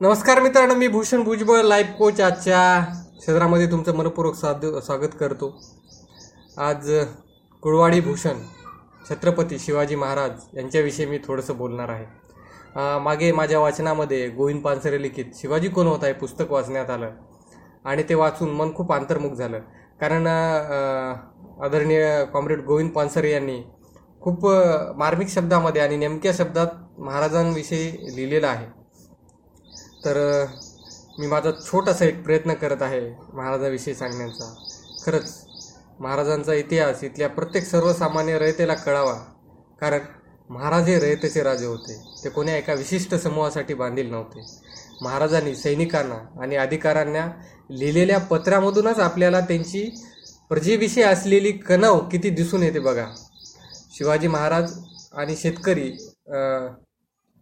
नमस्कार मित्रांनो मी भूषण भुजबळ लाईफ कोच आजच्या क्षेत्रामध्ये तुमचं मनपूर्वक साध स्वागत करतो. आज कुळवाडी भूषण छत्रपती शिवाजी महाराज यांच्याविषयी मी थोडंसं बोलणार आहे. मागे माझ्या वाचनामध्ये गोविंद पानसरे लिखित शिवाजी कोण होता? हे पुस्तक वाचण्यात आलं आणि ते वाचून मन खूप अंतर्मुख झालं. कारण आदरणीय कॉम्रेड गोविंद पानसरे यांनी खूप मार्मिक शब्दामध्ये आणि नेमक्या शब्दात महाराजांविषयी लिहिलेलं आहे. तर मी माझा छोटासा एक प्रयत्न करत आहे महाराजाविषयी सांगण्याचा. खरंच महाराजांचा इतिहास इथल्या प्रत्येक सर्वसामान्य रयतेला कळावा कारण महाराज हे रयतेचे राजे होते. ते कोण्या एका विशिष्ट समूहासाठी बांधील नव्हते. महाराजांनी सैनिकांना आणि अधिकाऱ्यांना लिहिलेल्या पत्रामधूनच आपल्याला त्यांची प्रजेविषयी असलेली कणव किती दिसून येते बघा. शिवाजी महाराज आणि शेतकरी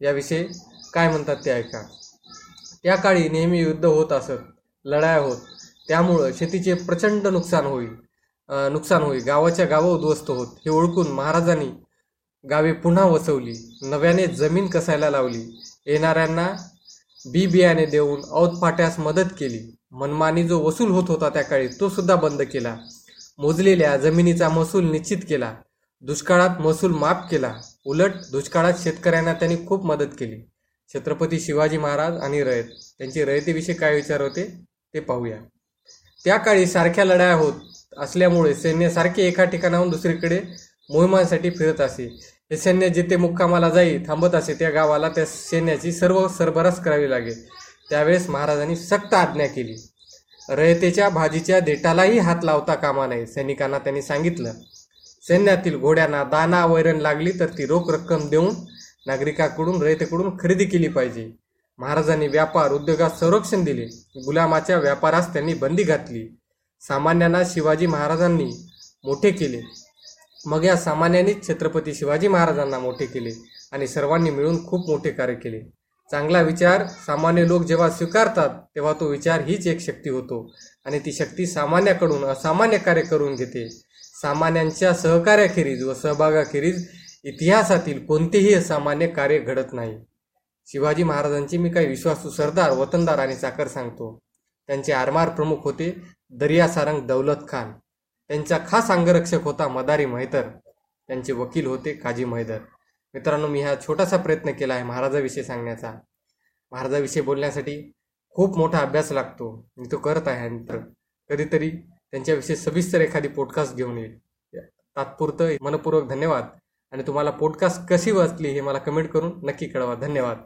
याविषयी काय म्हणतात ते ऐका. त्या काळी नेहमी युद्ध होत असत लढाया होत. त्यामुळं शेतीचे प्रचंड नुकसान होईल नुकसान होईल. गावाच्या गावं उद्ध्वस्त होत. हे ओळखून महाराजांनी गावे पुन्हा वसवली. नव्याने जमीन कसायला लावली. येणाऱ्यांना बी बियाणे देऊन औतफाट्यास मदत केली. मनमानी जो वसूल होत होता त्या काळी तो सुद्धा बंद केला. मोजलेल्या जमिनीचा महसूल निश्चित केला. दुष्काळात महसूल माफ केला. उलट दुष्काळात शेतकऱ्यांना त्यांनी खूप मदत केली. छत्रपती शिवाजी महाराज आणि रयत. त्यांची रयतेविषयी काय विचार होते ते पाहूया. त्या काळी सारख्या लढाया होत असल्यामुळे सैन्य सारखे एका ठिकाणाहून दुसरीकडे मोहिमांसाठी फिरत असे. हे सैन्य जिथे मुक्कामाला जाई थांबत असे त्या गावाला त्या सैन्याची सर्व सरबरास करावी लागे. त्यावेळेस महाराजांनी सक्त आज्ञा केली. रयतेच्या भाजीच्या देठालाही हात लावता कामा नये सैनिकांना त्यांनी सांगितलं. सैन्यातील घोड्यांना दाना वैरण लागली तर ती रोख रक्कम देऊन नागरिकाकडून रयतेकडून खरेदी केली पाहिजे. महाराजांनी व्यापार उद्योगास संरक्षण दिले. गुलामाच्या व्यापारास त्यांनी बंदी घातली. सामान्यांना शिवाजी महाराजांनी मोठे केले. मग या सामान्यांनीच छत्रपती शिवाजी महाराजांना मोठे केले आणि सर्वांनी मिळून खूप मोठे कार्य केले. चांगला विचार सामान्य लोक जेव्हा स्वीकारतात तेव्हा तो विचार हीच एक शक्ती होतो आणि ती शक्ती सामान्याकडून असामान्य कार्य करून घेते. सामान्यांच्या सहकार्याखेरीज व सहभागाखेरीज इतिहासातील कोणतेही असामान्य कार्य घडत नाही. शिवाजी महाराजांचे मी काही विश्वासू सरदार वतनदार आणि चाकर सांगतो. त्यांचे आरमार प्रमुख होते दर्या सारंग दौलत खान. त्यांचा खास अंगरक्षक होता मदारी मैदर. त्यांचे वकील होते काजी मैदर. मित्रांनो मी हा छोटासा प्रयत्न केला आहे महाराजाविषयी सांगण्याचा. महाराजाविषयी बोलण्यासाठी खूप मोठा अभ्यास लागतो. मी तो करत आहे मित्र कधीतरी त्यांच्याविषयी सविस्तर एखादी पॉडकास्ट घेऊन येईल. तात्पुरतं मनपूर्वक धन्यवाद. आणि तुम्हाला पॉडकास्ट कशी वाचली हे मला कमेंट करून नक्की कळवा. धन्यवाद.